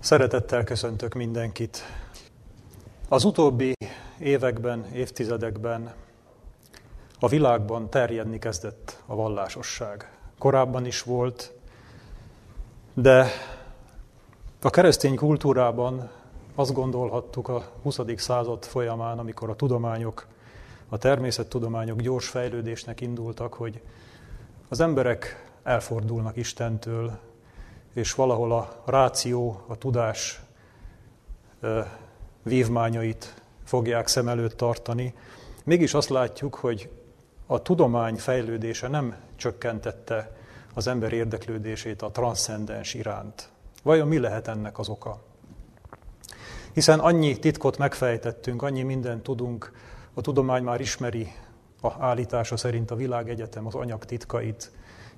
Szeretettel köszöntök mindenkit. Az utóbbi években, évtizedekben a világban terjedni kezdett a vallásosság. Korábban is volt, de a keresztény kultúrában azt gondolhattuk a 20. század folyamán, amikor a tudományok, a természettudományok gyors fejlődésnek indultak, hogy az emberek elfordulnak Istentől, és valahol a ráció, a tudás vívmányait fogják szem előtt tartani. Mégis azt látjuk, hogy a tudomány fejlődése nem csökkentette az ember érdeklődését a transzcendens iránt. Vajon mi lehet ennek az oka? Hiszen annyi titkot megfejtettünk, annyi mindent tudunk, a tudomány már ismeri a állítása szerint a világegyetem az anyag titkait,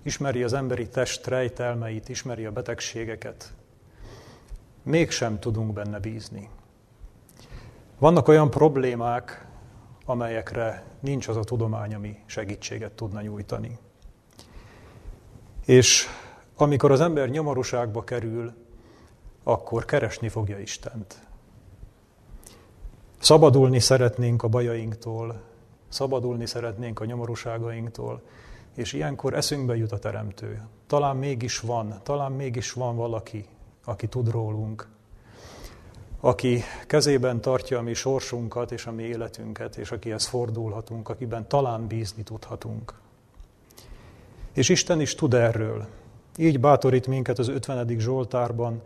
ismeri az emberi test rejtelmeit, ismeri a betegségeket. Mégsem tudunk benne bízni. Vannak olyan problémák, amelyekre nincs az a tudomány, ami segítséget tudna nyújtani. És amikor az ember nyomorúságba kerül, akkor keresni fogja Istent. Szabadulni szeretnénk a bajainktól, szabadulni szeretnénk a nyomorúságainktól, és ilyenkor eszünkbe jut a Teremtő. Talán mégis van, talán mégis van valaki, aki tud rólunk, aki kezében tartja a mi sorsunkat és a mi életünket, és akihez fordulhatunk, akiben talán bízni tudhatunk. És Isten is tud erről. Így bátorít minket az 50. Zsoltárban,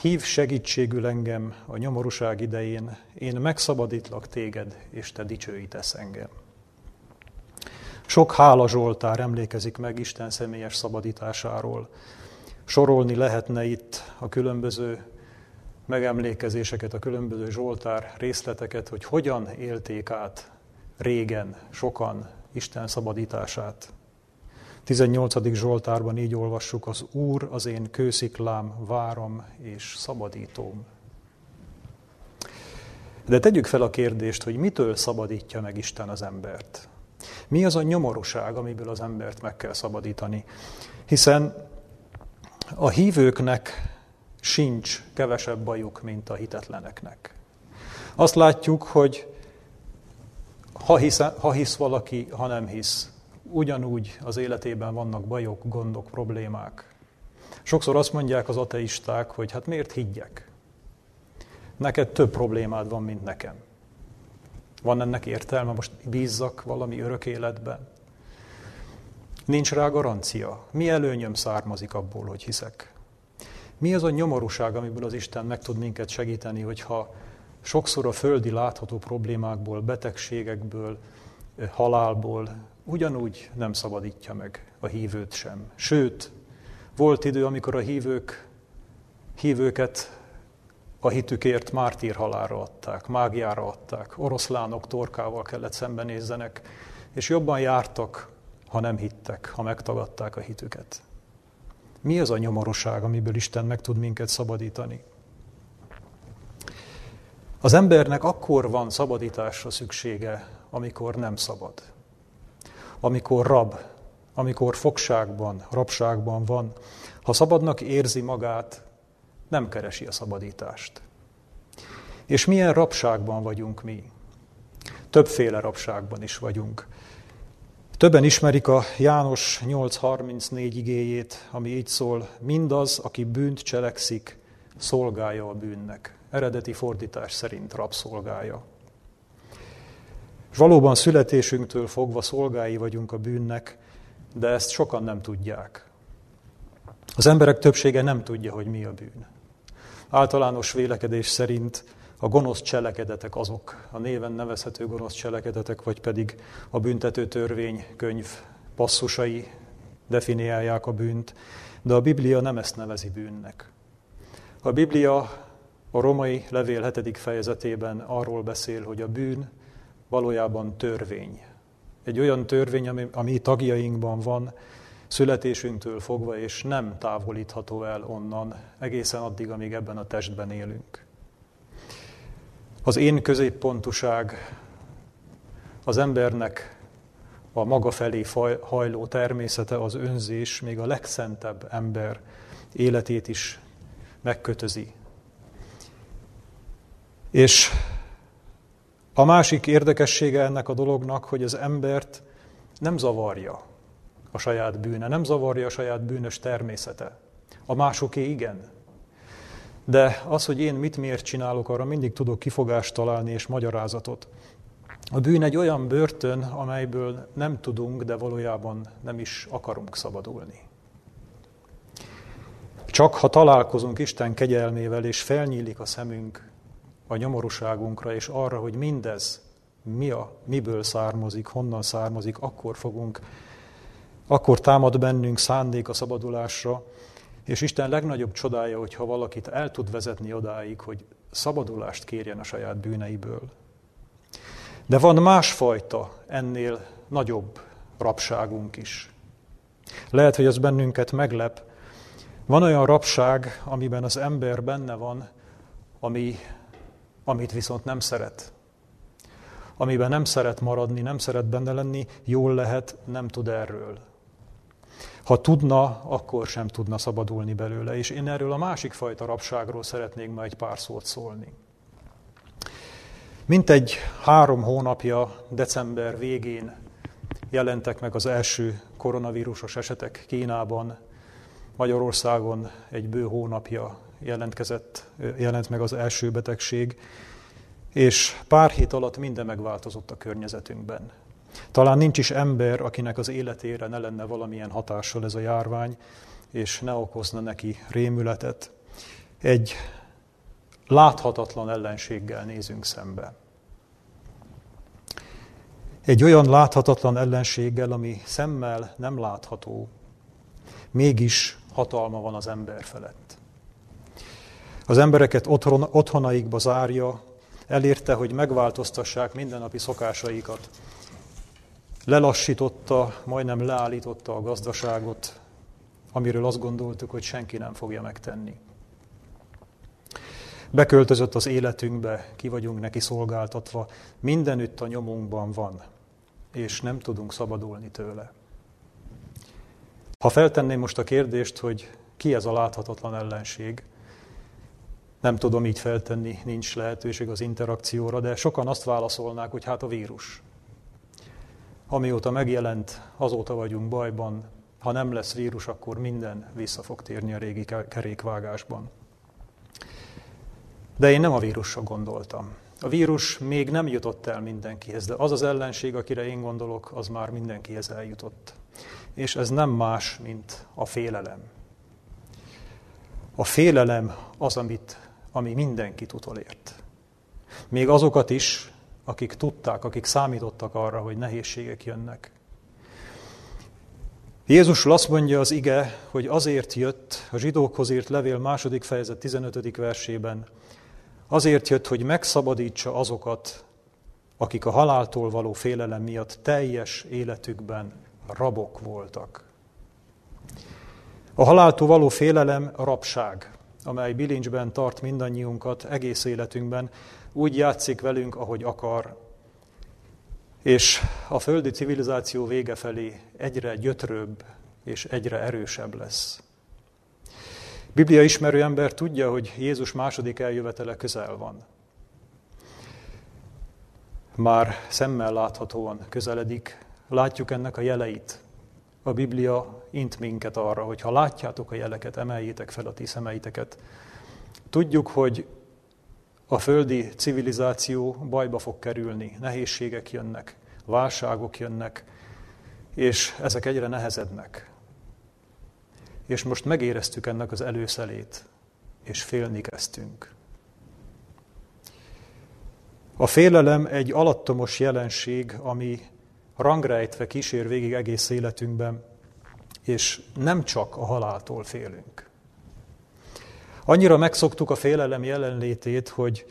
hív segítségül engem a nyomorúság idején, én megszabadítlak téged, és te dicsőítesz engem. Sok hála Zsoltár emlékezik meg Isten személyes szabadításáról. Sorolni lehetne itt a különböző megemlékezéseket, a különböző Zsoltár részleteket, hogy hogyan élték át régen sokan Isten szabadítását. 18. Zsoltárban így olvassuk, az Úr az én kősziklám, várom és szabadítóm. De tegyük fel a kérdést, hogy mitől szabadítja meg Isten az embert? Mi az a nyomorúság, amiből az embert meg kell szabadítani? Hiszen a hívőknek sincs kevesebb bajuk, mint a hitetleneknek. Azt látjuk, hogy ha hisz, ha hisz valaki, ha nem hisz, ugyanúgy az életében vannak bajok, gondok, problémák. Sokszor azt mondják az ateisták, hogy hát miért higgyek? Neked több problémád van, mint nekem. Van ennek értelme, most bízzak valami örök életben? Nincs rá garancia. Mi előnyöm származik abból, hogy hiszek? Mi az a nyomorúság, amiből az Isten meg tud minket segíteni, hogyha sokszor a földi látható problémákból, betegségekből, halálból ugyanúgy nem szabadítja meg a hívőt sem. Sőt, volt idő, amikor a hívők, hívőket a hitükért mártír halálra adták, mágiára adták, oroszlánok torkával kellett szembenézzenek, és jobban jártak, ha nem hittek, ha megtagadták a hitüket. Mi az a nyomorúság, amiből Isten meg tud minket szabadítani? Az embernek akkor van szabadításra szüksége, amikor nem szabad. Amikor rab, amikor fogságban, rabságban van. Ha szabadnak érzi magát, nem keresi a szabadítást. És milyen rabságban vagyunk mi? Többféle rabságban is vagyunk. Többen ismerik a János 8.34 igéjét, ami így szól, mindaz, aki bűnt cselekszik, szolgálja a bűnnek. Eredeti fordítás szerint rabszolgája. És valóban születésünktől fogva szolgái vagyunk a bűnnek, de ezt sokan nem tudják. Az emberek többsége nem tudja, hogy mi a bűn. Általános vélekedés szerint a gonosz cselekedetek azok, a néven nevezhető gonosz cselekedetek, vagy pedig a büntető törvénykönyv passzusai definiálják a bűnt, de a Biblia nem ezt nevezi bűnnek. A Biblia a romai levél 7. fejezetében arról beszél, hogy a bűn valójában törvény. Egy olyan törvény, ami, ami tagjainkban van, születésünktől fogva, és nem távolítható el onnan egészen addig, amíg ebben a testben élünk. Az én középpontuság az embernek a maga felé hajló természete, az önzés, még a legszentebb ember életét is megkötözi. És a másik érdekessége ennek a dolognak, hogy az embert nem zavarja a saját bűne, nem zavarja a saját bűnös természete. A másoké igen. De az, hogy én mit miért csinálok, arra mindig tudok kifogást találni és magyarázatot. A bűn egy olyan börtön, amelyből nem tudunk, de valójában nem is akarunk szabadulni. Csak ha találkozunk Isten kegyelmével, és felnyílik a szemünk a nyomorúságunkra, és arra, hogy mindez mi a, miből származik, honnan származik, akkor fogunk, akkor támad bennünk szándék a szabadulásra, és Isten legnagyobb csodája, hogyha valakit el tud vezetni odáig, hogy szabadulást kérjen a saját bűneiből. De van másfajta, ennél nagyobb rabságunk is. Lehet, hogy ez bennünket meglep. Van olyan rabság, amiben az ember benne van, ami, amit viszont nem szeret. Amiben nem szeret maradni, nem szeret benne lenni, jól lehet, nem tud erről. Ha tudna, akkor sem tudna szabadulni belőle. És én erről a másik fajta rabságról szeretnék ma egy pár szót szólni. Mintegy három hónapja, december végén jelentek meg az első koronavírusos esetek Kínában. Magyarországon egy bő hónapja jelentkezett, jelent meg az első betegség, és pár hét alatt minden megváltozott a környezetünkben. Talán nincs is ember, akinek az életére ne lenne valamilyen hatással ez a járvány, és ne okozna neki rémületet. Egy láthatatlan ellenséggel nézünk szembe. Egy olyan láthatatlan ellenséggel, ami szemmel nem látható, mégis hatalma van az ember felett. Az embereket otthon, otthonaikba zárja, elérte, hogy megváltoztassák mindennapi szokásaikat. Lelassította, majdnem leállította a gazdaságot, amiről azt gondoltuk, hogy senki nem fogja megtenni. Beköltözött az életünkbe, ki vagyunk neki szolgáltatva, mindenütt a nyomunkban van, és nem tudunk szabadulni tőle. Ha feltenném most a kérdést, hogy ki ez a láthatatlan ellenség, nem tudom így feltenni, nincs lehetőség az interakcióra, de sokan azt válaszolnák, hogy hát a vírus. Amióta megjelent, azóta vagyunk bajban, ha nem lesz vírus, akkor minden vissza fog térni a régi kerékvágásban. De én nem a vírusra gondoltam. A vírus még nem jutott el mindenkihez, de az az ellenség, akire én gondolok, az már mindenkihez eljutott. És ez nem más, mint a félelem. A félelem az, amit, ami mindenkit utolért. Még azokat is, akik tudták, akik számítottak arra, hogy nehézségek jönnek. Jézus azt mondja az ige, hogy azért jött, a zsidókhoz írt levél második fejezet 15. versében, Azért jött, hogy megszabadítsa azokat, akik a haláltól való félelem miatt teljes életükben rabok voltak. A haláltól való félelem a rabság, amely bilincsben tart mindannyiunkat egész életünkben, úgy játszik velünk, ahogy akar, és a földi civilizáció vége felé egyre gyötrőbb és egyre erősebb lesz. Biblia ismerő ember tudja, hogy Jézus második eljövetele közel van. Már szemmel láthatóan közeledik, látjuk ennek a jeleit. A Biblia int minket arra, hogy ha látjátok a jeleket, emeljétek fel a ti szemeiteket. Tudjuk, hogy a földi civilizáció bajba fog kerülni, nehézségek jönnek, válságok jönnek, és ezek egyre nehezednek és most megéreztük ennek az előszelét, és félni kezdtünk. A félelem egy alattomos jelenség, ami rangrejtve kísér végig egész életünkben, és nem csak a haláltól félünk. Annyira megszoktuk a félelem jelenlétét, hogy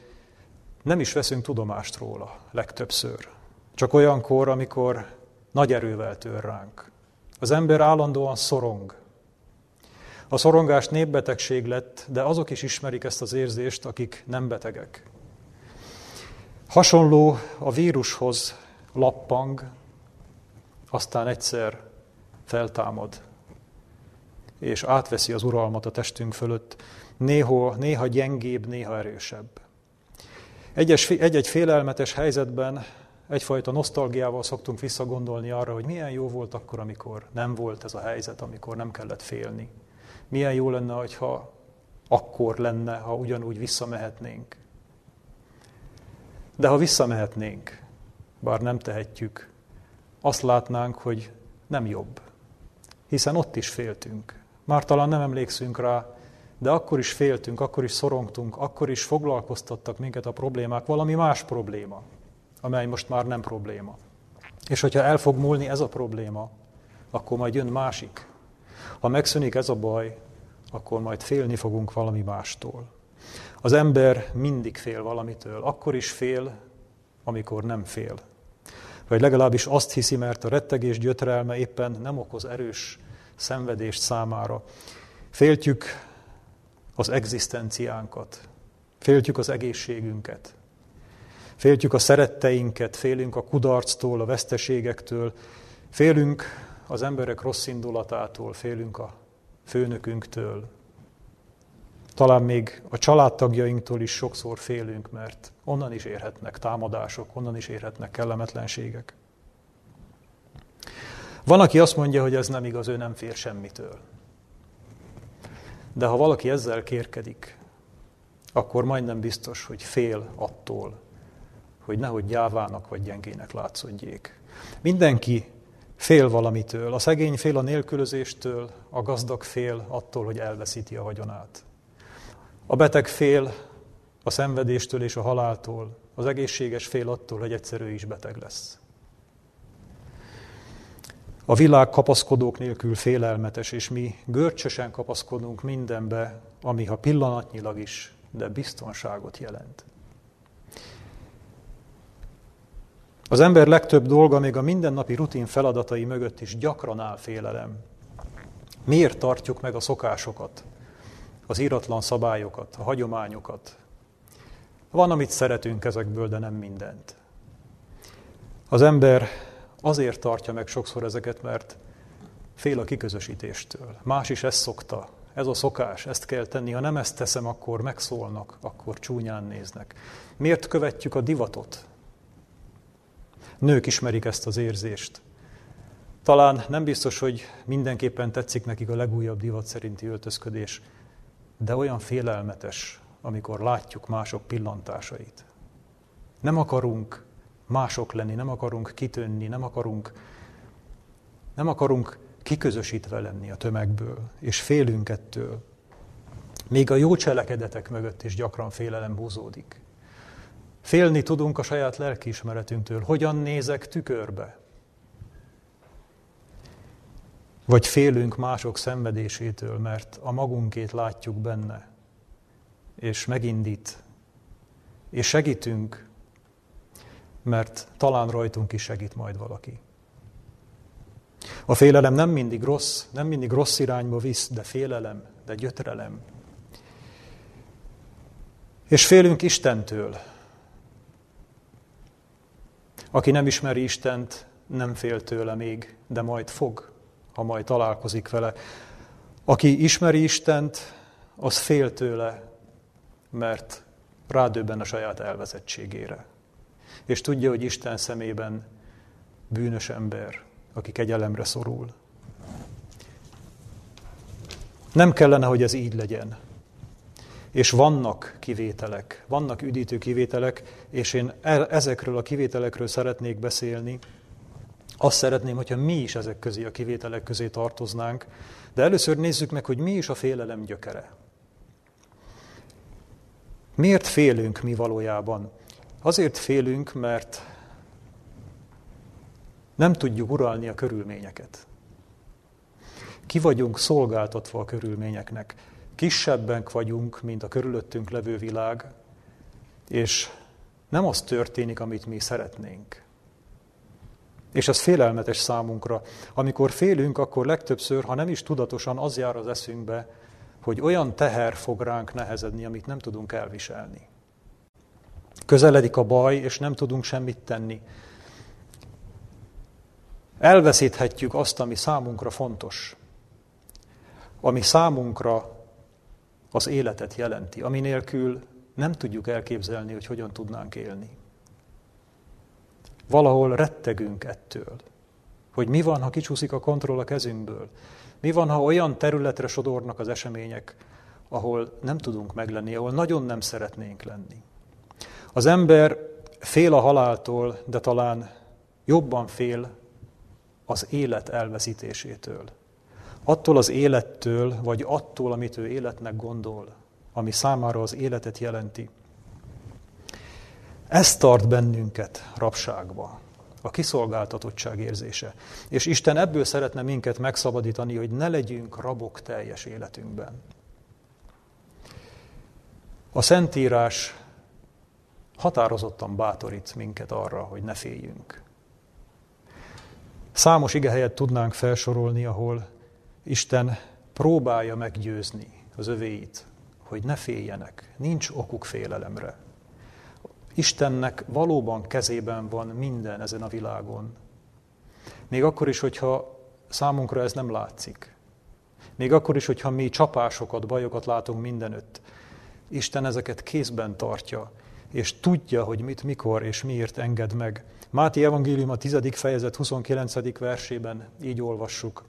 nem is veszünk tudomást róla legtöbbször. Csak olyankor, amikor nagy erővel tör ránk. Az ember állandóan szorong, a szorongás népbetegség lett, de azok is ismerik ezt az érzést, akik nem betegek. Hasonló a vírushoz lappang, aztán egyszer feltámad, és átveszi az uralmat a testünk fölött, néha, néha gyengébb, néha erősebb. Egy-egy félelmetes helyzetben egyfajta nosztalgiával szoktunk visszagondolni arra, hogy milyen jó volt akkor, amikor nem volt ez a helyzet, amikor nem kellett félni. Milyen jó lenne, hogyha akkor lenne, ha ugyanúgy visszamehetnénk. De ha visszamehetnénk, bár nem tehetjük, azt látnánk, hogy nem jobb. Hiszen ott is féltünk. Már talán nem emlékszünk rá, de akkor is féltünk, akkor is szorongtunk, akkor is foglalkoztattak minket a problémák, valami más probléma, amely most már nem probléma. És hogyha el fog múlni ez a probléma, akkor majd jön másik. Ha megszűnik ez a baj, akkor majd félni fogunk valami mástól. Az ember mindig fél valamitől, akkor is fél, amikor nem fél. Vagy legalábbis azt hiszi, mert a rettegés gyötrelme éppen nem okoz erős szenvedést számára. Féltjük az egzisztenciánkat, féltjük az egészségünket, féltjük a szeretteinket, félünk a kudarctól, a veszteségektől, félünk az emberek rossz indulatától, félünk a főnökünktől, talán még a családtagjainktól is sokszor félünk, mert onnan is érhetnek támadások, onnan is érhetnek kellemetlenségek. Van, aki azt mondja, hogy ez nem igaz, ő nem fér semmitől. De ha valaki ezzel kérkedik, akkor majdnem biztos, hogy fél attól, hogy nehogy gyávának vagy gyengének látszódjék. Mindenki fél valamitől. A szegény fél a nélkülözéstől, a gazdag fél attól, hogy elveszíti a vagyonát. A beteg fél a szenvedéstől és a haláltól, az egészséges fél attól, hogy egyszerű is beteg lesz. A világ kapaszkodók nélkül félelmetes, és mi görcsösen kapaszkodunk mindenbe, ami ha pillanatnyilag is, de biztonságot jelent. Az ember legtöbb dolga még a mindennapi rutin feladatai mögött is gyakran áll félelem. Miért tartjuk meg a szokásokat, az íratlan szabályokat, a hagyományokat? Van, amit szeretünk ezekből, de nem mindent. Az ember azért tartja meg sokszor ezeket, mert fél a kiközösítéstől. Más is ezt szokta, ez a szokás, ezt kell tenni. Ha nem ezt teszem, akkor megszólnak, akkor csúnyán néznek. Miért követjük a divatot? Nők ismerik ezt az érzést. Talán nem biztos, hogy mindenképpen tetszik nekik a legújabb divat szerinti öltözködés, de olyan félelmetes, amikor látjuk mások pillantásait. Nem akarunk mások lenni, nem akarunk kitönni, nem akarunk, nem akarunk kiközösítve lenni a tömegből, és félünk ettől. Még a jó cselekedetek mögött is gyakran félelem húzódik. Félni tudunk a saját lelkiismeretünktől. Hogyan nézek tükörbe? Vagy félünk mások szenvedésétől, mert a magunkét látjuk benne, és megindít, és segítünk, mert talán rajtunk is segít majd valaki. A félelem nem mindig rossz, nem mindig rossz irányba visz, de félelem, de gyötrelem. És félünk Istentől, aki nem ismeri Istent, nem fél tőle még, de majd fog, ha majd találkozik vele. Aki ismeri Istent, az fél tőle, mert rádöbben a saját elvezettségére. És tudja, hogy Isten szemében bűnös ember, aki kegyelemre szorul. Nem kellene, hogy ez így legyen. És vannak kivételek, vannak üdítő kivételek, és én ezekről a kivételekről szeretnék beszélni. Azt szeretném, hogyha mi is ezek közé a kivételek közé tartoznánk, de először nézzük meg, hogy mi is a félelem gyökere. Miért félünk mi valójában? Azért félünk, mert nem tudjuk uralni a körülményeket. Ki vagyunk szolgáltatva a körülményeknek kisebbek vagyunk, mint a körülöttünk levő világ, és nem az történik, amit mi szeretnénk. És ez félelmetes számunkra. Amikor félünk, akkor legtöbbször, ha nem is tudatosan, az jár az eszünkbe, hogy olyan teher fog ránk nehezedni, amit nem tudunk elviselni. Közeledik a baj, és nem tudunk semmit tenni. Elveszíthetjük azt, ami számunkra fontos, ami számunkra az életet jelenti, ami nélkül nem tudjuk elképzelni, hogy hogyan tudnánk élni. Valahol rettegünk ettől, hogy mi van, ha kicsúszik a kontroll a kezünkből. Mi van, ha olyan területre sodornak az események, ahol nem tudunk meglenni, ahol nagyon nem szeretnénk lenni. Az ember fél a haláltól, de talán jobban fél az élet elveszítésétől. Attól az élettől, vagy attól, amit ő életnek gondol, ami számára az életet jelenti. Ez tart bennünket rabságba, a kiszolgáltatottság érzése. És Isten ebből szeretne minket megszabadítani, hogy ne legyünk rabok teljes életünkben. A Szentírás határozottan bátorít minket arra, hogy ne féljünk. Számos igehelyet tudnánk felsorolni, ahol Isten próbálja meggyőzni az övéit, hogy ne féljenek, nincs okuk félelemre. Istennek valóban kezében van minden ezen a világon. Még akkor is, hogyha számunkra ez nem látszik. Még akkor is, hogyha mi csapásokat, bajokat látunk mindenütt. Isten ezeket kézben tartja, és tudja, hogy mit, mikor és miért enged meg. Máti Evangélium a 10. fejezet 29. versében így olvassuk.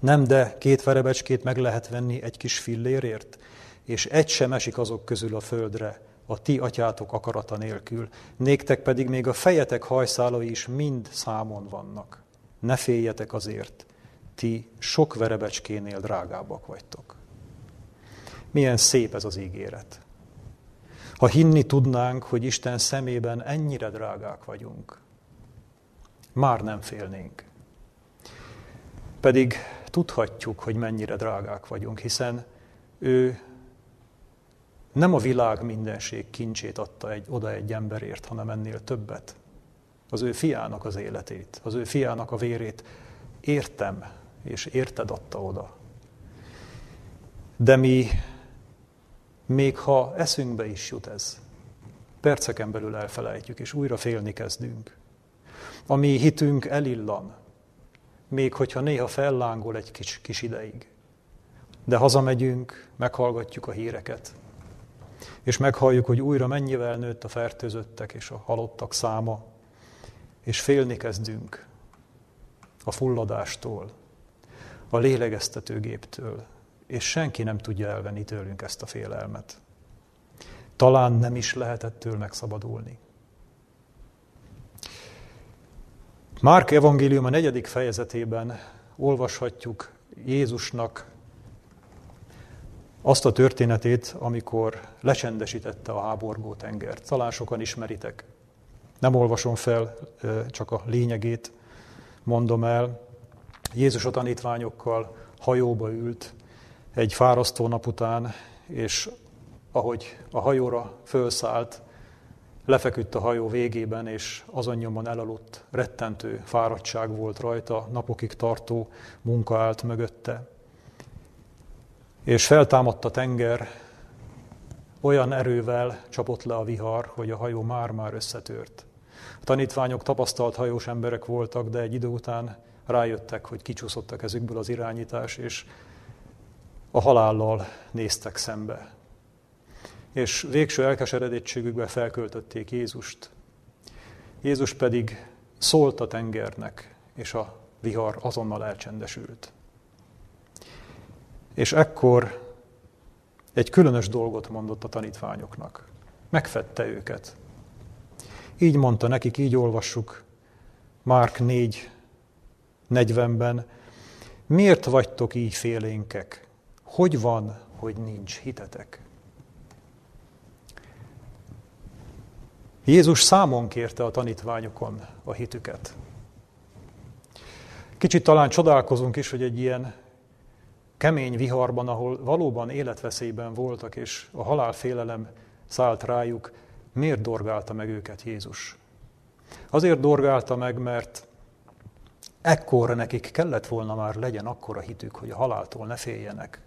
Nem, de két verebecskét meg lehet venni egy kis fillérért, és egy sem esik azok közül a földre, a ti atyátok akarata nélkül. Néktek pedig még a fejetek hajszálai is mind számon vannak. Ne féljetek azért, ti sok verebecskénél drágábbak vagytok. Milyen szép ez az ígéret. Ha hinni tudnánk, hogy Isten szemében ennyire drágák vagyunk, már nem félnénk. Pedig tudhatjuk, hogy mennyire drágák vagyunk, hiszen ő nem a világ mindenség kincsét adta egy, oda egy emberért, hanem ennél többet. Az ő fiának az életét, az ő fiának a vérét értem, és érted adta oda. De mi, még ha eszünkbe is jut ez, perceken belül elfelejtjük, és újra félni kezdünk. A mi hitünk elillan, még hogyha néha fellángol egy kis, kis ideig. De hazamegyünk, meghallgatjuk a híreket, és meghalljuk, hogy újra mennyivel nőtt a fertőzöttek és a halottak száma, és félni kezdünk a fulladástól, a lélegeztetőgéptől, és senki nem tudja elvenni tőlünk ezt a félelmet. Talán nem is lehet ettől megszabadulni. Márk evangélium a negyedik fejezetében olvashatjuk Jézusnak azt a történetét, amikor lecsendesítette a háborgó tengert. Talán sokan ismeritek. Nem olvasom fel, csak a lényegét mondom el. Jézus a tanítványokkal hajóba ült egy fárasztó nap után, és ahogy a hajóra fölszállt, lefeküdt a hajó végében, és azon nyomon elaludt, rettentő fáradtság volt rajta, napokig tartó munka állt mögötte. És feltámadt a tenger, olyan erővel csapott le a vihar, hogy a hajó már-már összetört. A tanítványok tapasztalt hajós emberek voltak, de egy idő után rájöttek, hogy kicsúszott a kezükből az irányítás, és a halállal néztek szembe és végső elkeseredettségükbe felköltötték Jézust. Jézus pedig szólt a tengernek, és a vihar azonnal elcsendesült. És ekkor egy különös dolgot mondott a tanítványoknak. Megfette őket. Így mondta nekik, így olvassuk Márk 4, 40-ben, miért vagytok így félénkek? Hogy van, hogy nincs hitetek? Jézus számon kérte a tanítványokon a hitüket. Kicsit talán csodálkozunk is, hogy egy ilyen kemény viharban, ahol valóban életveszélyben voltak, és a halálfélelem szállt rájuk, miért dorgálta meg őket Jézus? Azért dorgálta meg, mert ekkor nekik kellett volna már legyen akkora hitük, hogy a haláltól ne féljenek,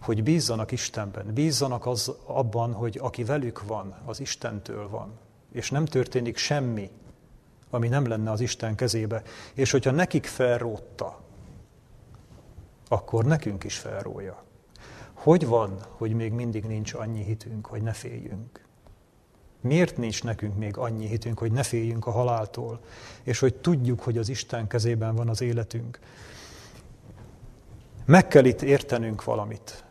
hogy bízzanak Istenben, bízzanak az abban, hogy aki velük van, az Istentől van és nem történik semmi, ami nem lenne az Isten kezébe, és hogyha nekik felrótta, akkor nekünk is felrója. hogy van, hogy még mindig nincs annyi hitünk, hogy ne féljünk? Miért nincs nekünk még annyi hitünk, hogy ne féljünk a haláltól, és hogy tudjuk, hogy az Isten kezében van az életünk? Meg kell itt értenünk valamit.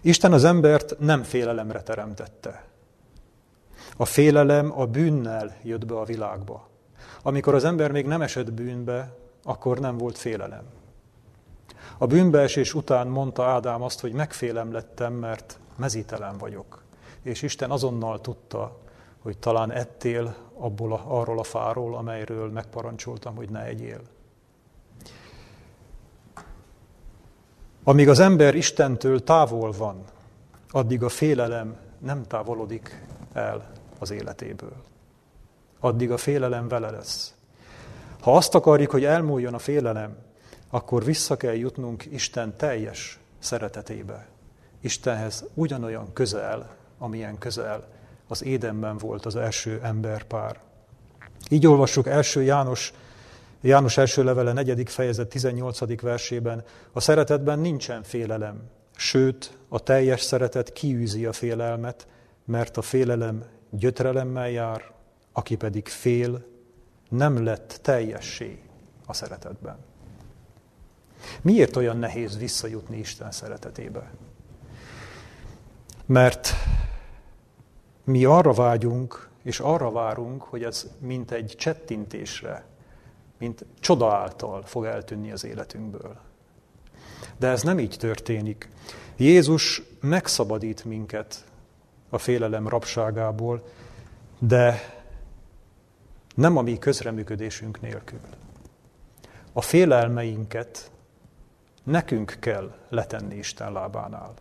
Isten az embert nem félelemre teremtette. A félelem a bűnnel jött be a világba. Amikor az ember még nem esett bűnbe, akkor nem volt félelem. A bűnbeesés után mondta Ádám azt, hogy megfélem lettem, mert mezítelen vagyok. És Isten azonnal tudta, hogy talán ettél abból a, arról a fáról, amelyről megparancsoltam, hogy ne egyél. Amíg az ember Istentől távol van, addig a félelem nem távolodik el az életéből. Addig a félelem vele lesz. Ha azt akarjuk, hogy elmúljon a félelem, akkor vissza kell jutnunk Isten teljes szeretetébe. Istenhez ugyanolyan közel, amilyen közel az édenben volt az első emberpár. Így olvassuk első János, János első levele negyedik fejezet 18. versében, a szeretetben nincsen félelem, sőt, a teljes szeretet kiűzi a félelmet, mert a félelem gyötrelemmel jár, aki pedig fél, nem lett teljessé a szeretetben. Miért olyan nehéz visszajutni Isten szeretetébe? Mert mi arra vágyunk, és arra várunk, hogy ez mint egy csettintésre, mint csoda által fog eltűnni az életünkből. De ez nem így történik. Jézus megszabadít minket a félelem rabságából, de nem a mi közreműködésünk nélkül. A félelmeinket nekünk kell letenni Isten lábánál.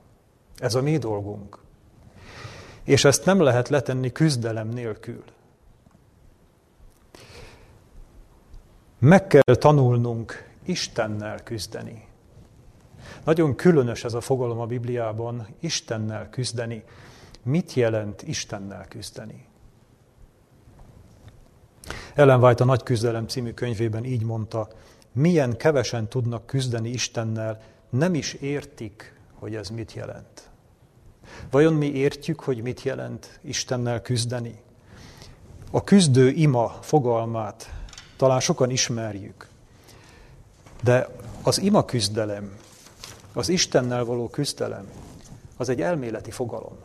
Ez a mi dolgunk. És ezt nem lehet letenni küzdelem nélkül. Meg kell tanulnunk Istennel küzdeni. Nagyon különös ez a fogalom a Bibliában, Istennel küzdeni. Mit jelent Istennel küzdeni? Ellen White a Nagy Küzdelem című könyvében így mondta, milyen kevesen tudnak küzdeni Istennel, nem is értik, hogy ez mit jelent. Vajon mi értjük, hogy mit jelent Istennel küzdeni? A küzdő ima fogalmát talán sokan ismerjük, de az ima küzdelem, az Istennel való küzdelem, az egy elméleti fogalom.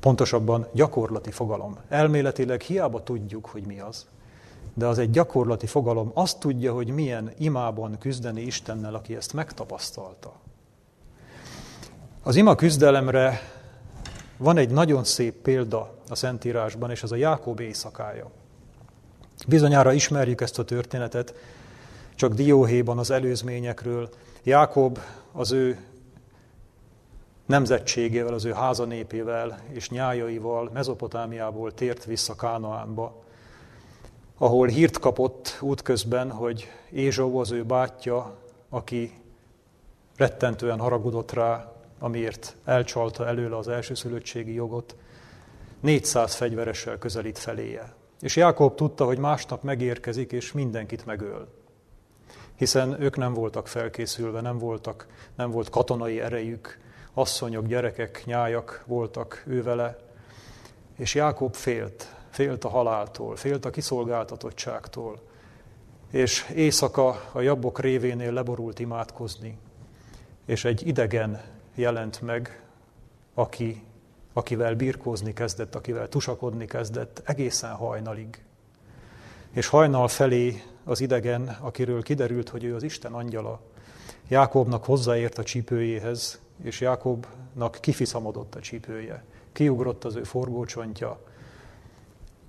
Pontosabban gyakorlati fogalom. Elméletileg hiába tudjuk, hogy mi az, de az egy gyakorlati fogalom. Azt tudja, hogy milyen imában küzdeni Istennel, aki ezt megtapasztalta. Az ima küzdelemre van egy nagyon szép példa a Szentírásban, és az a Jákob éjszakája. Bizonyára ismerjük ezt a történetet, csak Dióhéban az előzményekről. Jákob az ő nemzetségével, az ő házanépével és nyájaival Mezopotámiából tért vissza Kánaánba, ahol hírt kapott útközben, hogy Ézsó az ő bátyja, aki rettentően haragudott rá, amiért elcsalta előle az elsőszülöttségi jogot, 400 fegyveressel közelít feléje. És Jákob tudta, hogy másnap megérkezik, és mindenkit megöl. Hiszen ők nem voltak felkészülve, nem, voltak, nem volt katonai erejük, asszonyok, gyerekek, nyájak voltak ő vele, és Jákob félt, félt a haláltól, félt a kiszolgáltatottságtól, és éjszaka a jabbok révénél leborult imádkozni, és egy idegen jelent meg, aki, akivel birkózni kezdett, akivel tusakodni kezdett egészen hajnalig. És hajnal felé az idegen, akiről kiderült, hogy ő az Isten angyala, Jákobnak hozzáért a csípőjéhez, és Jákobnak kifiszamodott a csípője. Kiugrott az ő forgócsontja,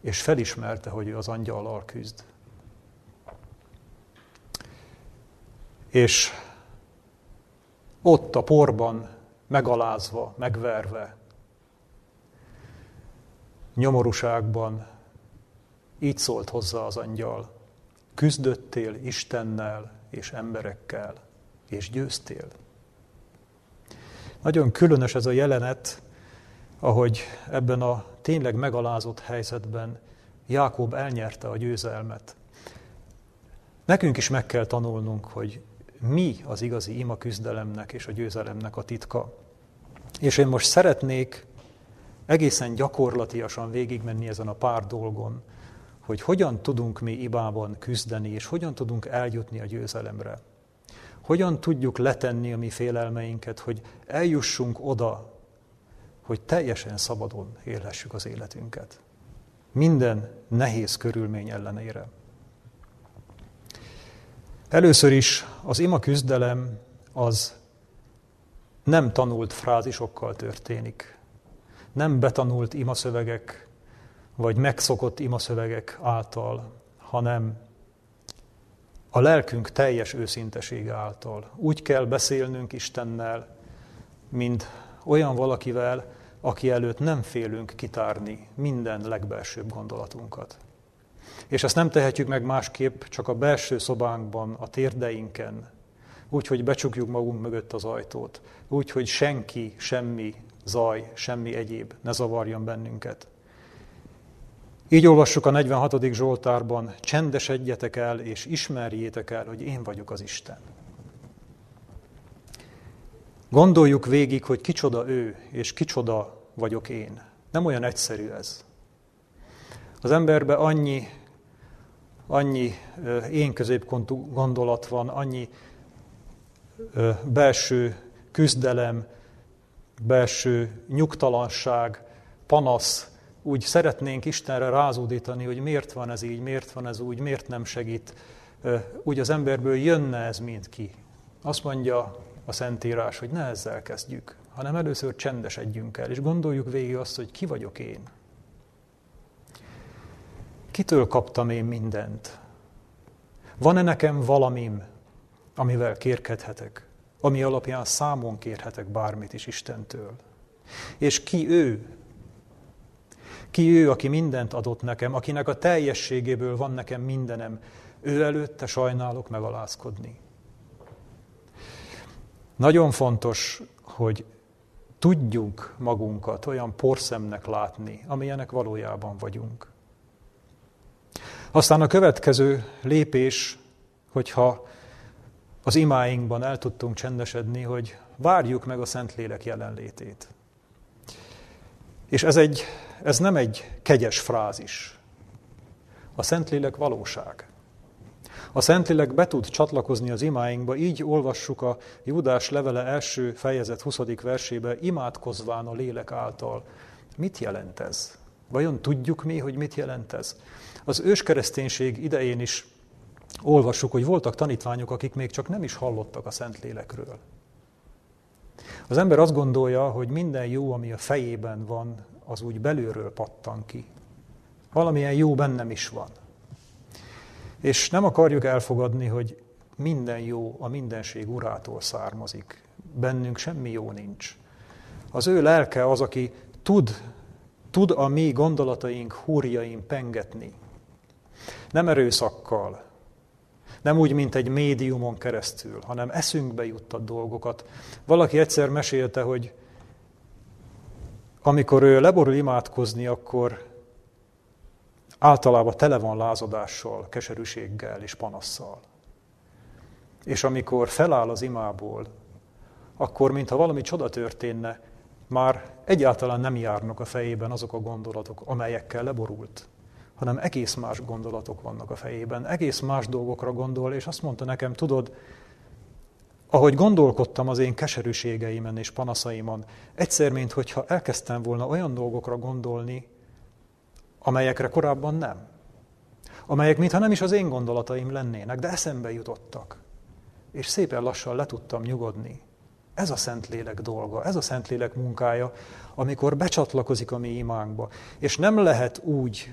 és felismerte, hogy ő az angyallal küzd. És ott a porban, megalázva, megverve, nyomorúságban így szólt hozzá az angyal. Küzdöttél Istennel és emberekkel, és győztél. Nagyon különös ez a jelenet, ahogy ebben a tényleg megalázott helyzetben Jákob elnyerte a győzelmet. Nekünk is meg kell tanulnunk, hogy mi az igazi ima küzdelemnek és a győzelemnek a titka. És én most szeretnék egészen gyakorlatiasan végigmenni ezen a pár dolgon, hogy hogyan tudunk mi ibában küzdeni, és hogyan tudunk eljutni a győzelemre. Hogyan tudjuk letenni a mi félelmeinket, hogy eljussunk oda, hogy teljesen szabadon élhessük az életünket. Minden nehéz körülmény ellenére. Először is az ima küzdelem az nem tanult frázisokkal történik. Nem betanult imaszövegek, vagy megszokott imaszövegek által, hanem a lelkünk teljes őszintesége által. Úgy kell beszélnünk Istennel, mint olyan valakivel, aki előtt nem félünk kitárni minden legbelsőbb gondolatunkat. És ezt nem tehetjük meg másképp, csak a belső szobánkban, a térdeinken, úgy, hogy becsukjuk magunk mögött az ajtót, úgy, hogy senki, semmi zaj, semmi egyéb ne zavarjon bennünket. Így olvassuk a 46. Zsoltárban, csendesedjetek el és ismerjétek el, hogy én vagyok az Isten. Gondoljuk végig, hogy kicsoda ő, és kicsoda vagyok én. Nem olyan egyszerű ez. Az emberbe annyi, annyi én középpontú gondolat van, annyi belső küzdelem, belső nyugtalanság, panasz, úgy szeretnénk Istenre rázódítani, hogy miért van ez így, miért van ez úgy, miért nem segít. Úgy az emberből jönne ez mind ki. Azt mondja a Szentírás, hogy ne ezzel kezdjük, hanem először csendesedjünk el, és gondoljuk végig azt, hogy ki vagyok én. Kitől kaptam én mindent? Van-e nekem valamim, amivel kérkedhetek, ami alapján számon kérhetek bármit is Istentől? És ki ő, ki ő, aki mindent adott nekem, akinek a teljességéből van nekem mindenem, ő előtte sajnálok megalázkodni. Nagyon fontos, hogy tudjunk magunkat olyan porszemnek látni, amilyenek valójában vagyunk. Aztán a következő lépés, hogyha az imáinkban el tudtunk csendesedni, hogy várjuk meg a Szentlélek jelenlétét. És ez, egy, ez nem egy kegyes frázis. A Szentlélek valóság. A Szentlélek be tud csatlakozni az imáinkba, így olvassuk a Júdás levele első fejezet 20. versébe, imádkozván a lélek által. Mit jelent ez? Vajon tudjuk mi, hogy mit jelent ez? Az őskereszténység idején is olvassuk, hogy voltak tanítványok, akik még csak nem is hallottak a Szentlélekről. Az ember azt gondolja, hogy minden jó, ami a fejében van, az úgy belülről pattan ki. Valamilyen jó bennem is van. És nem akarjuk elfogadni, hogy minden jó a mindenség urától származik. Bennünk semmi jó nincs. Az ő lelke az, aki tud, tud a mi gondolataink húrjain pengetni. Nem erőszakkal, nem úgy, mint egy médiumon keresztül, hanem eszünkbe juttat dolgokat. Valaki egyszer mesélte, hogy amikor ő leborul imádkozni, akkor általában tele van lázadással, keserűséggel és panasszal. És amikor feláll az imából, akkor, mintha valami csoda történne, már egyáltalán nem járnak a fejében azok a gondolatok, amelyekkel leborult, hanem egész más gondolatok vannak a fejében, egész más dolgokra gondol, és azt mondta nekem, tudod, ahogy gondolkodtam az én keserűségeimen és panaszaimon, egyszer, mint hogyha elkezdtem volna olyan dolgokra gondolni, amelyekre korábban nem. Amelyek mintha nem is az én gondolataim lennének, de eszembe jutottak. És szépen lassan le tudtam nyugodni. Ez a Szentlélek dolga, ez a Szentlélek munkája, amikor becsatlakozik a mi imánkba. És nem lehet úgy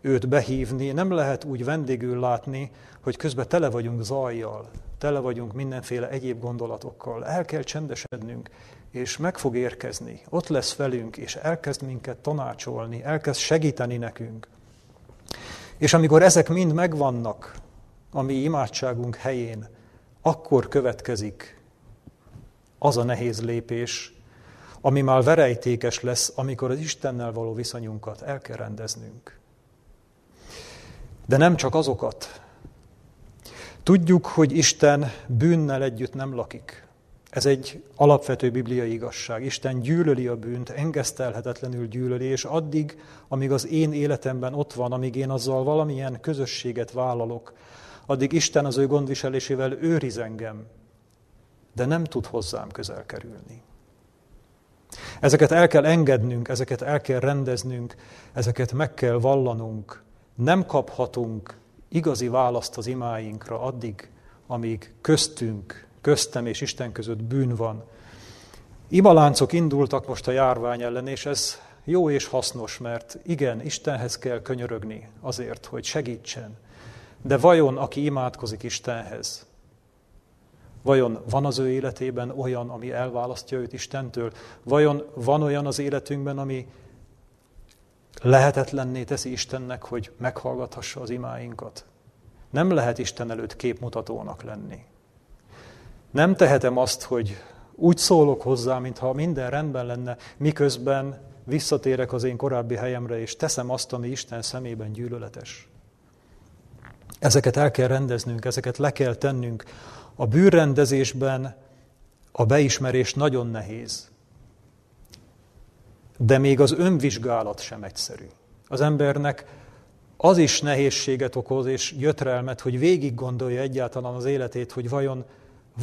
őt behívni, nem lehet úgy vendégül látni, hogy közben tele vagyunk zajjal, tele vagyunk mindenféle egyéb gondolatokkal. El kell csendesednünk, és meg fog érkezni. Ott lesz velünk, és elkezd minket tanácsolni, elkezd segíteni nekünk. És amikor ezek mind megvannak a mi imádságunk helyén, akkor következik az a nehéz lépés, ami már verejtékes lesz, amikor az Istennel való viszonyunkat el kell rendeznünk. De nem csak azokat. Tudjuk, hogy Isten bűnnel együtt nem lakik. Ez egy alapvető bibliai igazság. Isten gyűlöli a bűnt, engesztelhetetlenül gyűlöli, és addig, amíg az én életemben ott van, amíg én azzal valamilyen közösséget vállalok, addig Isten az ő gondviselésével őriz engem, de nem tud hozzám közel kerülni. Ezeket el kell engednünk, ezeket el kell rendeznünk, ezeket meg kell vallanunk. Nem kaphatunk igazi választ az imáinkra addig, amíg köztünk, köztem és Isten között bűn van. Imaláncok indultak most a járvány ellen, és ez jó és hasznos, mert igen, Istenhez kell könyörögni azért, hogy segítsen. De vajon, aki imádkozik Istenhez, vajon van az ő életében olyan, ami elválasztja őt Istentől? Vajon van olyan az életünkben, ami lehetetlenné teszi Istennek, hogy meghallgathassa az imáinkat? Nem lehet Isten előtt képmutatónak lenni. Nem tehetem azt, hogy úgy szólok hozzá, mintha minden rendben lenne, miközben visszatérek az én korábbi helyemre, és teszem azt, ami Isten szemében gyűlöletes. Ezeket el kell rendeznünk, ezeket le kell tennünk. A bűrrendezésben a beismerés nagyon nehéz. De még az önvizsgálat sem egyszerű. Az embernek az is nehézséget okoz és jötrelmet, hogy végig gondolja egyáltalán az életét, hogy vajon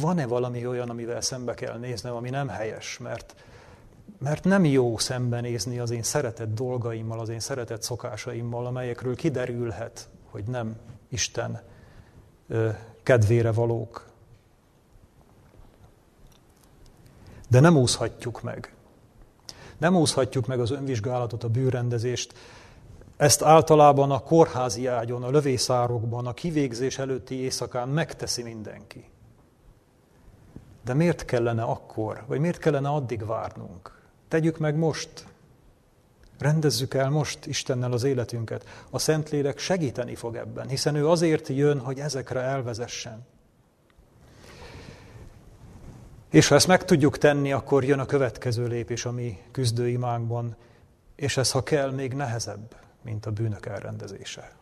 van-e valami olyan, amivel szembe kell néznem, ami nem helyes, mert, mert nem jó szembenézni az én szeretett dolgaimmal, az én szeretett szokásaimmal, amelyekről kiderülhet, hogy nem Isten kedvére valók. De nem úszhatjuk meg. Nem úszhatjuk meg az önvizsgálatot, a bűrendezést. Ezt általában a kórházi ágyon, a lövészárokban, a kivégzés előtti éjszakán megteszi mindenki. De miért kellene akkor, vagy miért kellene addig várnunk? Tegyük meg most. Rendezzük el most Istennel az életünket. A Szentlélek segíteni fog ebben, hiszen ő azért jön, hogy ezekre elvezessen. És ha ezt meg tudjuk tenni, akkor jön a következő lépés a mi küzdőimánkban, és ez, ha kell, még nehezebb, mint a bűnök elrendezése.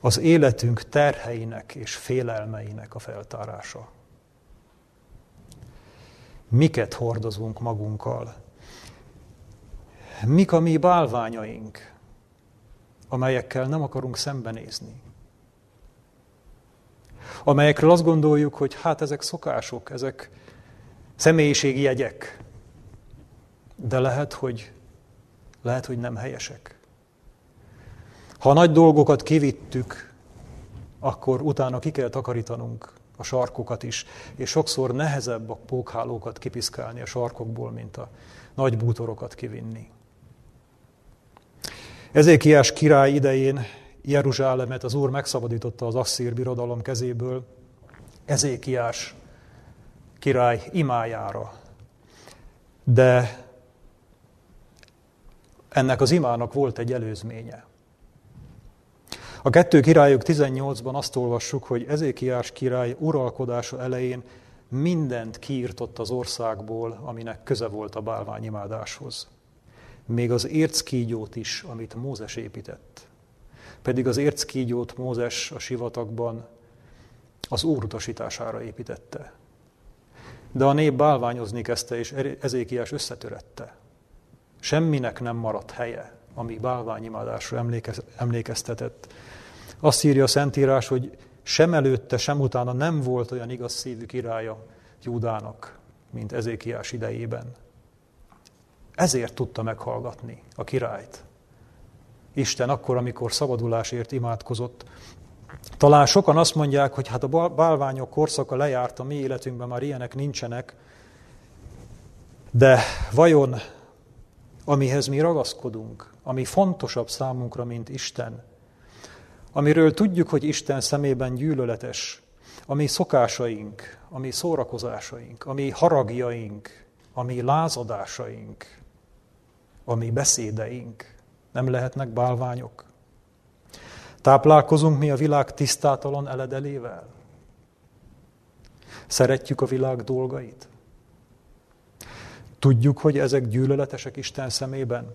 Az életünk terheinek és félelmeinek a feltárása. Miket hordozunk magunkkal? Mik a mi bálványaink, amelyekkel nem akarunk szembenézni? Amelyekről azt gondoljuk, hogy hát ezek szokások, ezek személyiségi jegyek, de lehet, hogy, lehet, hogy nem helyesek. Ha nagy dolgokat kivittük, akkor utána ki kell takarítanunk a sarkokat is, és sokszor nehezebb a pókhálókat kipiszkálni a sarkokból, mint a nagy bútorokat kivinni. Ezékiás király idején Jeruzsálemet az Úr megszabadította az asszír birodalom kezéből, Ezékiás király imájára. De ennek az imának volt egy előzménye. A kettő királyok 18-ban azt olvassuk, hogy Ezékiás király uralkodása elején mindent kiírtott az országból, aminek köze volt a bálványimádáshoz. Még az érckígyót is, amit Mózes épített. Pedig az érckígyót Mózes a sivatagban az Úr utasítására építette. De a nép bálványozni kezdte, és Ezékiás összetörette. Semminek nem maradt helye, ami bálványimádásra emlékeztetett. Azt írja a Szentírás, hogy sem előtte, sem utána nem volt olyan igaz szívű királya Júdának, mint Ezékiás idejében. Ezért tudta meghallgatni a királyt. Isten akkor, amikor szabadulásért imádkozott. Talán sokan azt mondják, hogy hát a bálványok korszaka lejárt, a mi életünkben már ilyenek nincsenek, de vajon amihez mi ragaszkodunk, ami fontosabb számunkra, mint Isten, amiről tudjuk, hogy Isten szemében gyűlöletes, ami szokásaink, ami szórakozásaink, ami haragjaink, ami lázadásaink, ami beszédeink, nem lehetnek bálványok? Táplálkozunk mi a világ tisztátalan eledelével? Szeretjük a világ dolgait? Tudjuk, hogy ezek gyűlöletesek Isten szemében?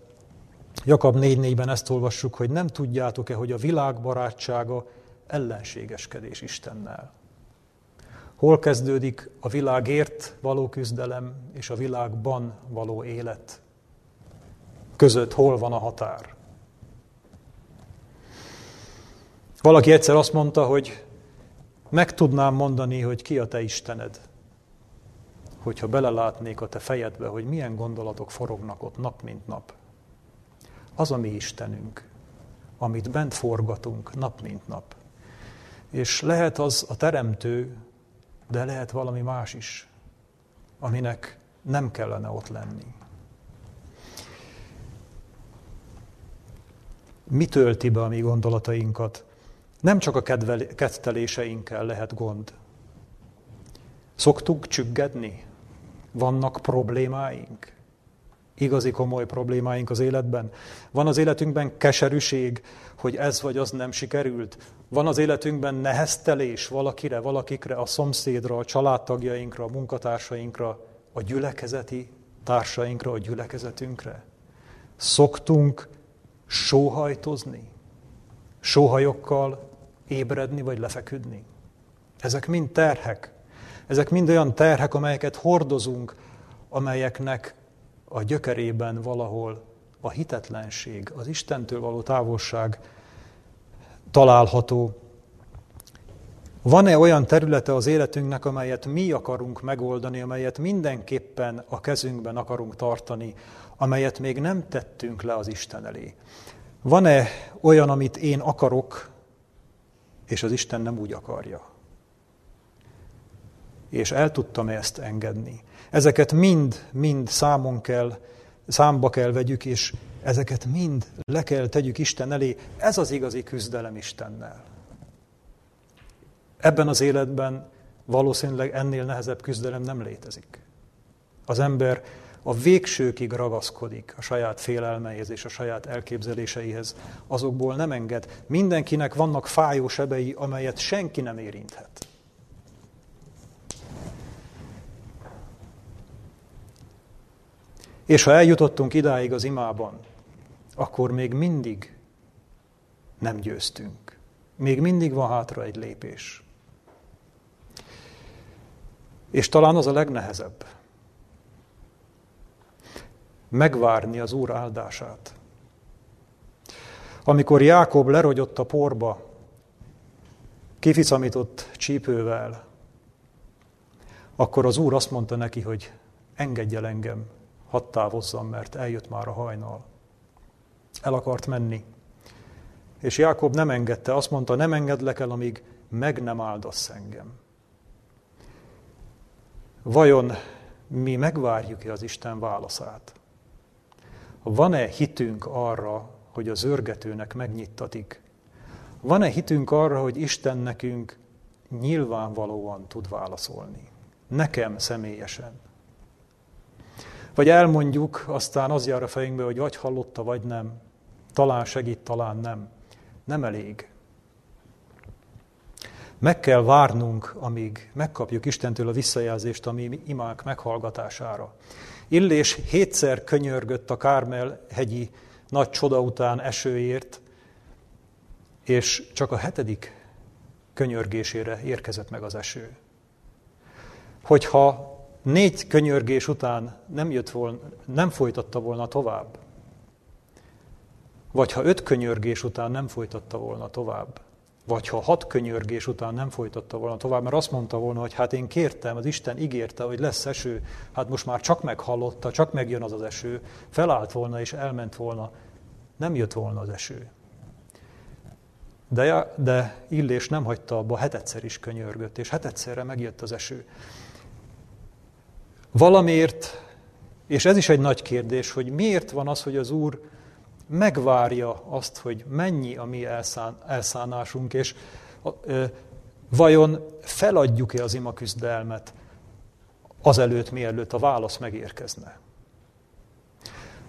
Jakab 4.4-ben ezt olvassuk, hogy nem tudjátok-e, hogy a világ barátsága ellenségeskedés Istennel? Hol kezdődik a világért való küzdelem és a világban való élet között, hol van a határ? Valaki egyszer azt mondta, hogy meg tudnám mondani, hogy ki a te Istened, hogyha belelátnék a te fejedbe, hogy milyen gondolatok forognak ott nap mint nap. Az a mi Istenünk, amit bent forgatunk nap mint nap. És lehet az a teremtő, de lehet valami más is, aminek nem kellene ott lenni. Mi tölti be a mi gondolatainkat? Nem csak a ketteléseinkkel lehet gond. Szoktuk csüggedni? Vannak problémáink? Igazi komoly problémáink az életben? Van az életünkben keserűség, hogy ez vagy az nem sikerült? Van az életünkben neheztelés valakire, valakikre, a szomszédra, a családtagjainkra, a munkatársainkra, a gyülekezeti társainkra, a gyülekezetünkre? Szoktunk sóhajtozni? Sóhajokkal ébredni vagy lefeküdni? Ezek mind terhek. Ezek mind olyan terhek, amelyeket hordozunk, amelyeknek a gyökerében valahol a hitetlenség, az Istentől való távolság található. Van-e olyan területe az életünknek, amelyet mi akarunk megoldani, amelyet mindenképpen a kezünkben akarunk tartani, amelyet még nem tettünk le az Isten elé? Van-e olyan, amit én akarok, és az Isten nem úgy akarja? És el tudtam ezt engedni? Ezeket mind, mind számon kell, számba kell vegyük, és ezeket mind le kell tegyük Isten elé. Ez az igazi küzdelem Istennel. Ebben az életben valószínűleg ennél nehezebb küzdelem nem létezik. Az ember a végsőkig ragaszkodik a saját félelmeihez és a saját elképzeléseihez, azokból nem enged. Mindenkinek vannak fájó sebei, amelyet senki nem érinthet. És ha eljutottunk idáig az imában, akkor még mindig nem győztünk. Még mindig van hátra egy lépés. És talán az a legnehezebb. Megvárni az Úr áldását. Amikor Jákob lerogyott a porba, kificamított csípővel, akkor az Úr azt mondta neki, hogy engedj el engem, hadd távozzam, mert eljött már a hajnal. El akart menni. És Jákob nem engedte, azt mondta, nem engedlek el, amíg meg nem áldasz engem. Vajon mi megvárjuk-e az Isten válaszát? Van-e hitünk arra, hogy az örgetőnek megnyittatik? Van-e hitünk arra, hogy Isten nekünk nyilvánvalóan tud válaszolni? Nekem személyesen. Vagy elmondjuk, aztán az jár a fejünkbe, hogy vagy hallotta, vagy nem. Talán segít, talán nem. Nem elég. Meg kell várnunk, amíg megkapjuk Istentől a visszajelzést a mi imák meghallgatására. Illés hétszer könyörgött a Kármel hegyi nagy csoda után esőért, és csak a hetedik könyörgésére érkezett meg az eső. Hogyha négy könyörgés után nem jött volna, nem folytatta volna tovább, vagy ha öt könyörgés után nem folytatta volna tovább, vagy ha hat könyörgés után nem folytatta volna tovább, mert azt mondta volna, hogy hát én kértem, az Isten ígérte, hogy lesz eső, hát most már csak meghallotta, csak megjön az az eső, felállt volna és elment volna, nem jött volna az eső. De, de Illés nem hagyta abba, hetedszer is könyörgött, és hetedszerre megjött az eső. Valamiért, és ez is egy nagy kérdés, hogy miért van az, hogy az Úr megvárja azt, hogy mennyi a mi elszán, elszánásunk, és ö, vajon feladjuk-e az ima küzdelmet azelőtt, mielőtt a válasz megérkezne?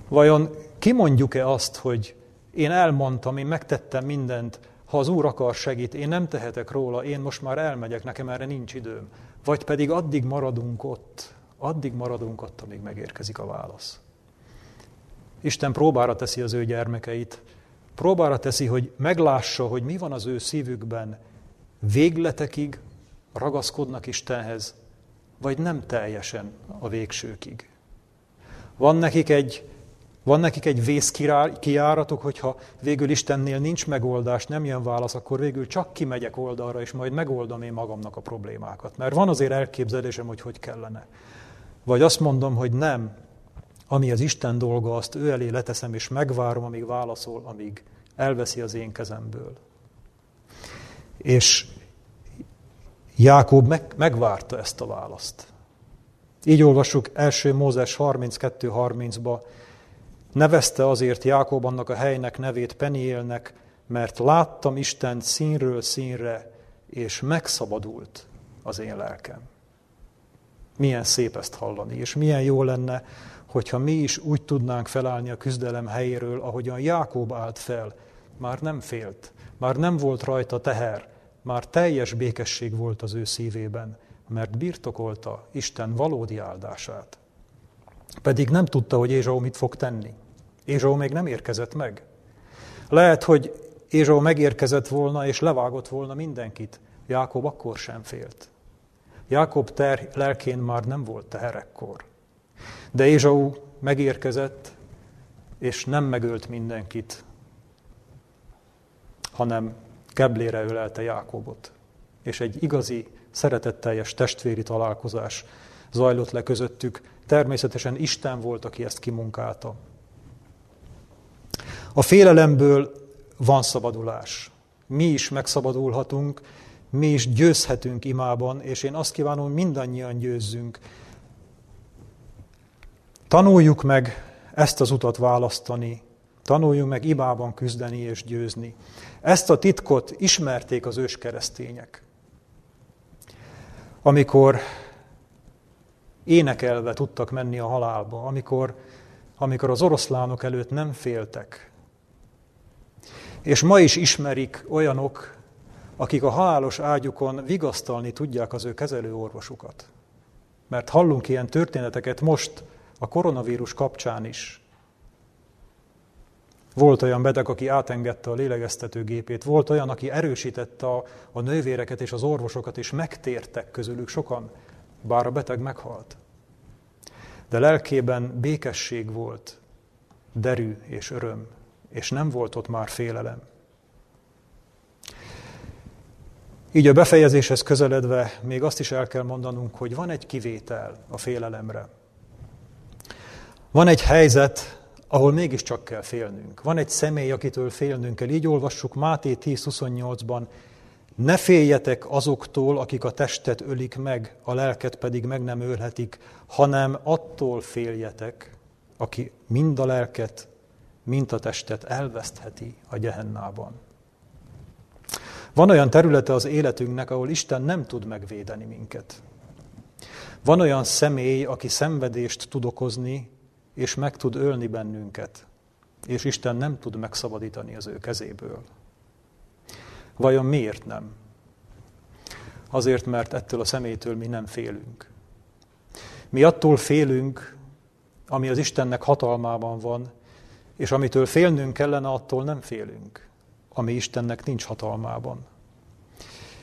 Vajon kimondjuk-e azt, hogy én elmondtam, én megtettem mindent, ha az Úr akar segít, én nem tehetek róla, én most már elmegyek, nekem erre nincs időm. Vagy pedig addig maradunk ott, addig maradunk ott, amíg megérkezik a válasz. Isten próbára teszi az ő gyermekeit, próbára teszi, hogy meglássa, hogy mi van az ő szívükben, végletekig ragaszkodnak Istenhez, vagy nem teljesen a végsőkig. Van nekik egy, van nekik egy vészkiáratok, hogyha végül Istennél nincs megoldás, nem jön válasz, akkor végül csak kimegyek oldalra, és majd megoldom én magamnak a problémákat. Mert van azért elképzelésem, hogy hogy kellene. Vagy azt mondom, hogy nem, ami az Isten dolga, azt ő elé leteszem, és megvárom, amíg válaszol, amíg elveszi az én kezemből. És Jákob meg, megvárta ezt a választ. Így olvassuk első Mózes 32.30-ba, nevezte azért Jákob annak a helynek nevét Peniélnek, mert láttam Isten színről színre, és megszabadult az én lelkem. Milyen szép ezt hallani, és milyen jó lenne, hogyha mi is úgy tudnánk felállni a küzdelem helyéről, ahogyan Jákob állt fel, már nem félt, már nem volt rajta teher, már teljes békesség volt az ő szívében, mert birtokolta Isten valódi áldását. Pedig nem tudta, hogy Ézsau mit fog tenni. Ézsau még nem érkezett meg. Lehet, hogy Ézsau megérkezett volna, és levágott volna mindenkit. Jákob akkor sem félt. Jákob ter lelkén már nem volt teherekkor. De Ézsau megérkezett, és nem megölt mindenkit, hanem keblére ölelte Jákobot. És egy igazi, szeretetteljes testvéri találkozás zajlott le közöttük. Természetesen Isten volt, aki ezt kimunkálta. A félelemből van szabadulás. Mi is megszabadulhatunk, mi is győzhetünk imában, és én azt kívánom, hogy mindannyian győzzünk. Tanuljuk meg ezt az utat választani, tanuljunk meg imában küzdeni és győzni. Ezt a titkot ismerték az őskeresztények. Amikor énekelve tudtak menni a halálba, amikor, amikor az oroszlánok előtt nem féltek. És ma is ismerik olyanok, akik a halálos ágyukon vigasztalni tudják az ő kezelő orvosukat. Mert hallunk ilyen történeteket most a koronavírus kapcsán is. Volt olyan beteg, aki átengedte a lélegeztetőgépét, volt olyan, aki erősítette a, a nővéreket és az orvosokat, és megtértek közülük sokan, bár a beteg meghalt. De lelkében békesség volt, derű és öröm, és nem volt ott már félelem. Így a befejezéshez közeledve még azt is el kell mondanunk, hogy van egy kivétel a félelemre. Van egy helyzet, ahol mégiscsak kell félnünk. Van egy személy, akitől félnünk kell. Így olvassuk Máté 10.28-ban, ne féljetek azoktól, akik a testet ölik meg, a lelket pedig meg nem ölhetik, hanem attól féljetek, aki mind a lelket, mind a testet elvesztheti a gyehennában. Van olyan területe az életünknek, ahol Isten nem tud megvédeni minket. Van olyan személy, aki szenvedést tud okozni, és meg tud ölni bennünket, és Isten nem tud megszabadítani az ő kezéből. Vajon miért nem? Azért, mert ettől a személytől mi nem félünk. Mi attól félünk, ami az Istennek hatalmában van, és amitől félnünk kellene, attól nem félünk, ami Istennek nincs hatalmában.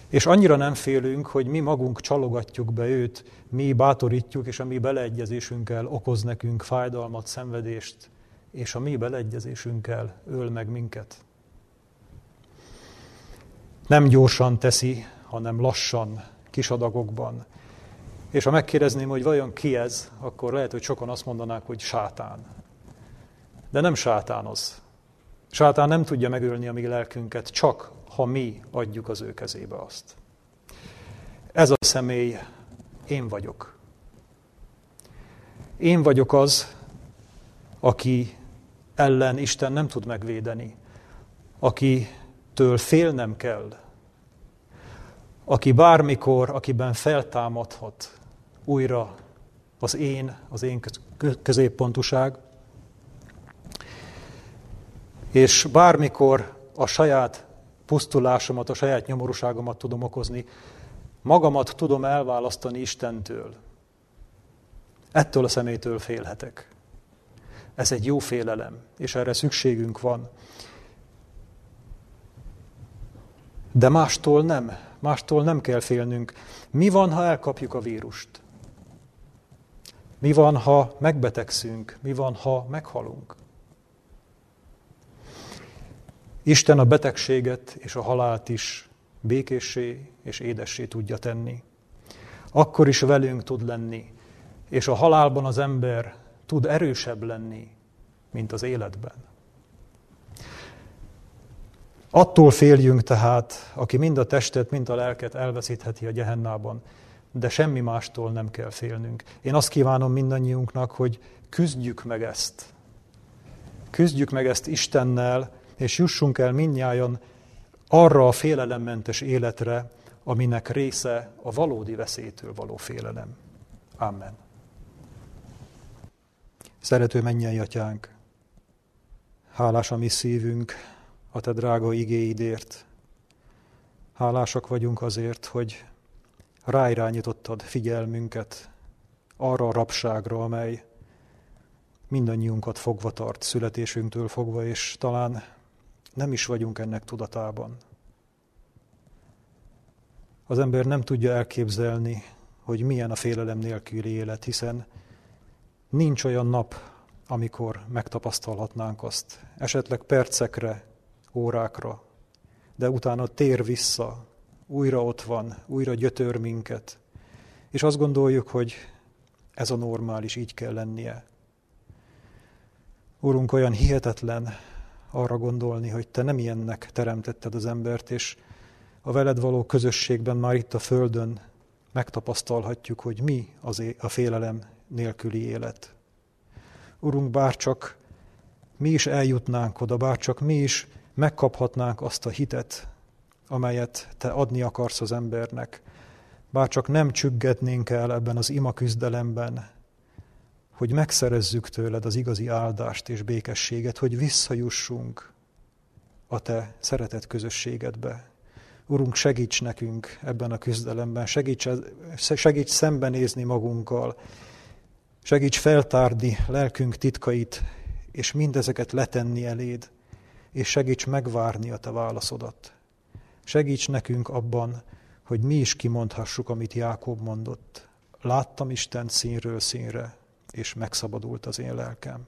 És annyira nem félünk, hogy mi magunk csalogatjuk be őt, mi bátorítjuk, és a mi beleegyezésünkkel okoz nekünk fájdalmat, szenvedést, és a mi beleegyezésünkkel öl meg minket. Nem gyorsan teszi, hanem lassan, kis adagokban. És ha megkérdezném, hogy vajon ki ez, akkor lehet, hogy sokan azt mondanák, hogy sátán. De nem sátán az. Sátán nem tudja megölni a mi lelkünket, csak ha mi adjuk az ő kezébe azt. Ez a személy én vagyok. Én vagyok az, aki ellen Isten nem tud megvédeni, akitől félnem kell, aki bármikor, akiben feltámadhat újra az én, az én középpontuság, és bármikor a saját pusztulásomat, a saját nyomorúságomat tudom okozni, magamat tudom elválasztani Istentől. Ettől a szemétől félhetek. Ez egy jó félelem, és erre szükségünk van. De mástól nem. mástól nem kell félnünk. Mi van, ha elkapjuk a vírust? Mi van, ha megbetegszünk? Mi van, ha meghalunk? Isten a betegséget és a halált is békéssé és édessé tudja tenni. Akkor is velünk tud lenni, és a halálban az ember tud erősebb lenni, mint az életben. Attól féljünk tehát, aki mind a testet, mind a lelket elveszítheti a gyehennában, de semmi mástól nem kell félnünk. Én azt kívánom mindannyiunknak, hogy küzdjük meg ezt. Küzdjük meg ezt Istennel, és jussunk el mindnyájan arra a félelemmentes életre, aminek része a valódi veszélytől való félelem. Amen. Szerető mennyei atyánk, hálás a mi szívünk a te drága igéidért. Hálásak vagyunk azért, hogy ráirányítottad figyelmünket arra a rabságra, amely mindannyiunkat fogva tart születésünktől fogva, és talán nem is vagyunk ennek tudatában. Az ember nem tudja elképzelni, hogy milyen a félelem nélküli élet, hiszen nincs olyan nap, amikor megtapasztalhatnánk azt. Esetleg percekre, órákra, de utána tér vissza, újra ott van, újra gyötör minket, és azt gondoljuk, hogy ez a normális, így kell lennie. Úrunk, olyan hihetetlen arra gondolni, hogy Te nem ilyennek teremtetted az embert, és a veled való közösségben már itt a Földön megtapasztalhatjuk, hogy mi az a félelem nélküli élet. Urunk, bárcsak mi is eljutnánk oda, bárcsak mi is megkaphatnánk azt a hitet, amelyet te adni akarsz az embernek, bár csak nem csüggetnénk el ebben az ima küzdelemben, hogy megszerezzük tőled az igazi áldást és békességet, hogy visszajussunk a te szeretett közösségedbe. Urunk, segíts nekünk ebben a küzdelemben, segíts, segíts szembenézni magunkkal, segíts feltárni lelkünk titkait, és mindezeket letenni eléd, és segíts megvárni a te válaszodat. Segíts nekünk abban, hogy mi is kimondhassuk, amit Jákob mondott. Láttam Isten színről színre, és megszabadult az én lelkem.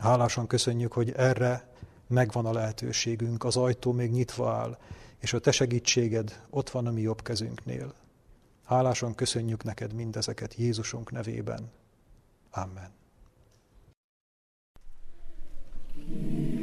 Hálásan köszönjük, hogy erre megvan a lehetőségünk, az ajtó még nyitva áll, és a te segítséged ott van a mi jobb kezünknél. Hálásan köszönjük neked mindezeket Jézusunk nevében. Amen. Amen.